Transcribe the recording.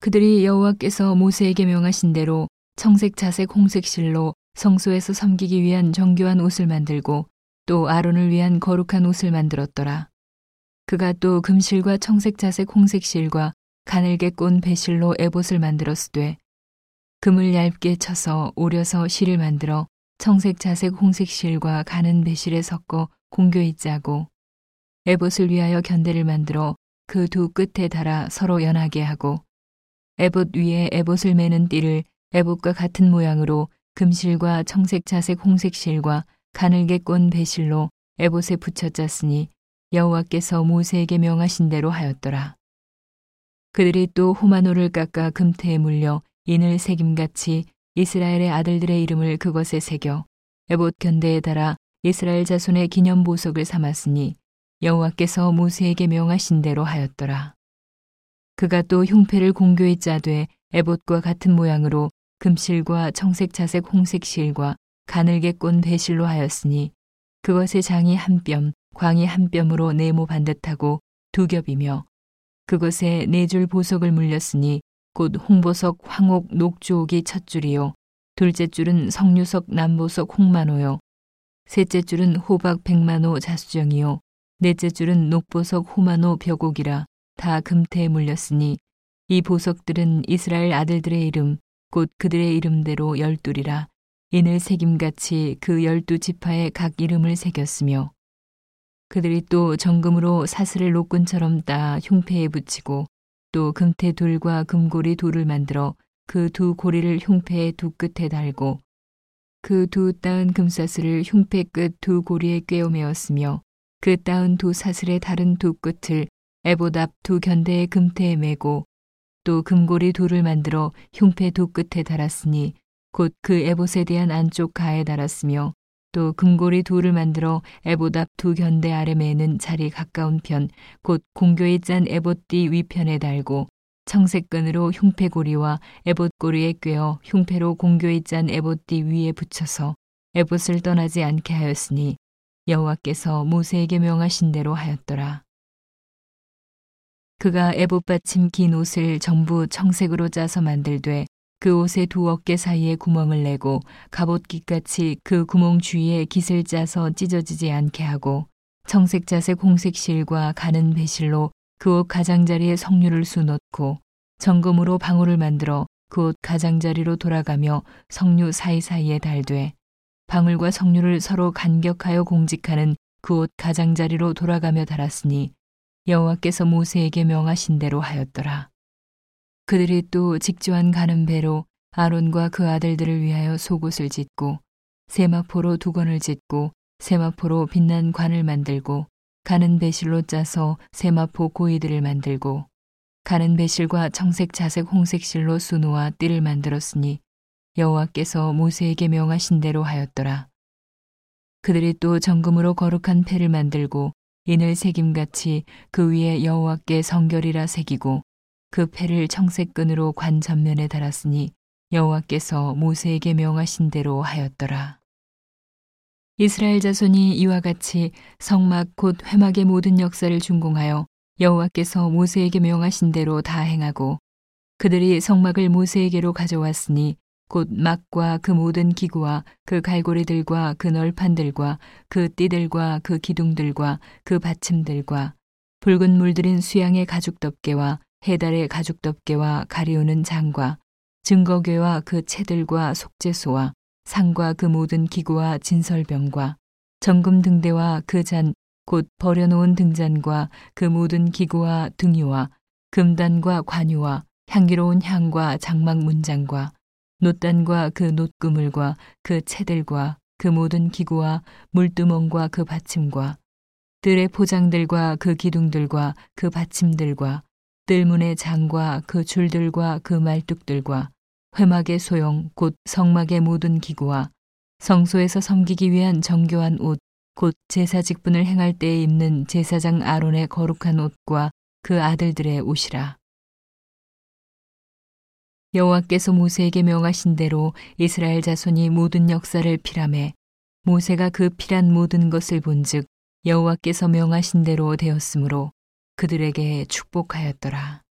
그들이 여호와께서 모세에게 명하신 대로 청색, 자색, 홍색 실로 성소에서 섬기기 위한 정교한 옷을 만들고 또 아론을 위한 거룩한 옷을 만들었더라. 그가 또 금실과 청색, 자색, 홍색 실과 가늘게 꼰 배실로 에봇을 만들었으되 금을 얇게 쳐서 오려서 실을 만들어 청색, 자색, 홍색 실과 가는 배실에 섞어 공교히 짜고 에봇을 위하여 견대를 만들어 그 두 끝에 달아 서로 연하게 하고 에봇 위에 에봇을 매는 띠를 에봇과 같은 모양으로 금실과 청색, 자색, 홍색 실과 가늘게 꼰 배실로 에봇에 붙여 짰으니 여호와께서 모세에게 명하신 대로 하였더라. 그들이 또 호마노를 깎아 금태에 물려 인을 새김같이 이스라엘의 아들들의 이름을 그것에 새겨 에봇 견대에 달아 이스라엘 자손의 기념 보석을 삼았으니 여호와께서 모세에게 명하신 대로 하였더라. 그가 또 흉패를 공교히 짜되 에봇과 같은 모양으로 금실과 청색, 자색, 홍색 실과 가늘게 꼰 배실로 하였으니 그것의 장이 한 뼘, 광이 한 뼘으로 네모 반듯하고 두 겹이며 그것에 네 줄 보석을 물렸으니 곧 홍보석, 황옥, 녹주옥이 첫 줄이요. 둘째 줄은 성류석, 남보석, 홍만호요. 셋째 줄은 호박, 백만호, 자수정이요. 넷째 줄은 녹보석, 호만호, 벽옥이라 다 금태에 물렸으니 이 보석들은 이스라엘 아들들의 이름 곧 그들의 이름대로 열둘이라. 인을 새김같이 그 열두 지파의 각 이름을 새겼으며 그들이 또 정금으로 사슬을 노끈처럼 따 흉패에 붙이고 또 금태 둘과 금고리 둘을 만들어 그 두 고리를 흉패의 두 끝에 달고 그 두 따은 금사슬을 흉패 끝 두 고리에 꿰어 메었으며 그 따은 두 사슬의 다른 두 끝을 앞두 견대의 금태에 메고 또 금고리 둘을 만들어 흉패 두 끝에 달았으니 곧 그 에봇에 대한 안쪽 가에 달았으며 또 금고리 둘을 만들어 앞두 견대 아래 매는 자리 가까운 편, 곧 공교에 짠 에봇띠 위편에 달고 청색끈으로 흉패고리와 에봇고리에 꿰어 흉패로 공교에 짠 에봇띠 위에 붙여서 에봇을 떠나지 않게 하였으니 여호와께서 모세에게 명하신 대로 하였더라. 그가 에봇 받침 긴 옷을 전부 청색으로 짜서 만들되 그 옷의 두 어깨 사이에 구멍을 내고 갑옷깃같이 그 구멍 주위에 깃을 짜서 찢어지지 않게 하고 청색 자색 홍색 실과 가는 배실로 그 옷 가장자리에 석류를 수놓고 정금으로 방울을 만들어 그 옷 가장자리로 돌아가며 석류 사이사이에 달되 방울과 석류를 서로 간격하여 공직하는 그 옷 가장자리로 돌아가며 달았으니 여호와께서 모세에게 명하신 대로 하였더라. 그들이 또 직조한 가는 배로 아론과 그 아들들을 위하여 속옷을 짓고 세마포로 두건을 짓고 세마포로 빛난 관을 만들고 가는 배실로 짜서 세마포 고이들을 만들고 가는 배실과 청색 자색 홍색 실로 수놓아 띠를 만들었으니 여호와께서 모세에게 명하신 대로 하였더라. 그들이 또 정금으로 거룩한 패를 만들고 인을 새김같이 그 위에 여호와께 성결이라 새기고 그 패를 청색끈으로 관 전면에 달았으니 여호와께서 모세에게 명하신 대로 하였더라. 이스라엘 자손이 이와 같이 성막 곧 회막의 모든 역사를 준공하여 여호와께서 모세에게 명하신 대로 다 행하고 그들이 성막을 모세에게로 가져왔으니 곧 막과 그 모든 기구와 그 갈고리들과 그 널판들과 그 띠들과 그 기둥들과 그 받침들과 붉은 물들인 수양의 가죽 덮개와 해달의 가죽 덮개와 가리우는 장과 증거궤와 그 채들과 속죄소와 상과 그 모든 기구와 진설병과 정금 등대와 그 잔 곧 버려놓은 등잔과 그 모든 기구와 등유와 금단과 관유와 향기로운 향과 장막 문장과 놋단과 그 놋그물과 그 채들과 그 모든 기구와 물두멍과 그 받침과 뜰의 포장들과 그 기둥들과 그 받침들과 뜰문의 장과 그 줄들과 그 말뚝들과 회막의 소용 곧 성막의 모든 기구와 성소에서 섬기기 위한 정교한 옷 곧 제사 직분을 행할 때에 입는 제사장 아론의 거룩한 옷과 그 아들들의 옷이라. 여호와께서 모세에게 명하신 대로 이스라엘 자손이 모든 역사를 피람해 모세가 그 피란 모든 것을 본즉 여호와께서 명하신 대로 되었으므로 그들에게 축복하였더라.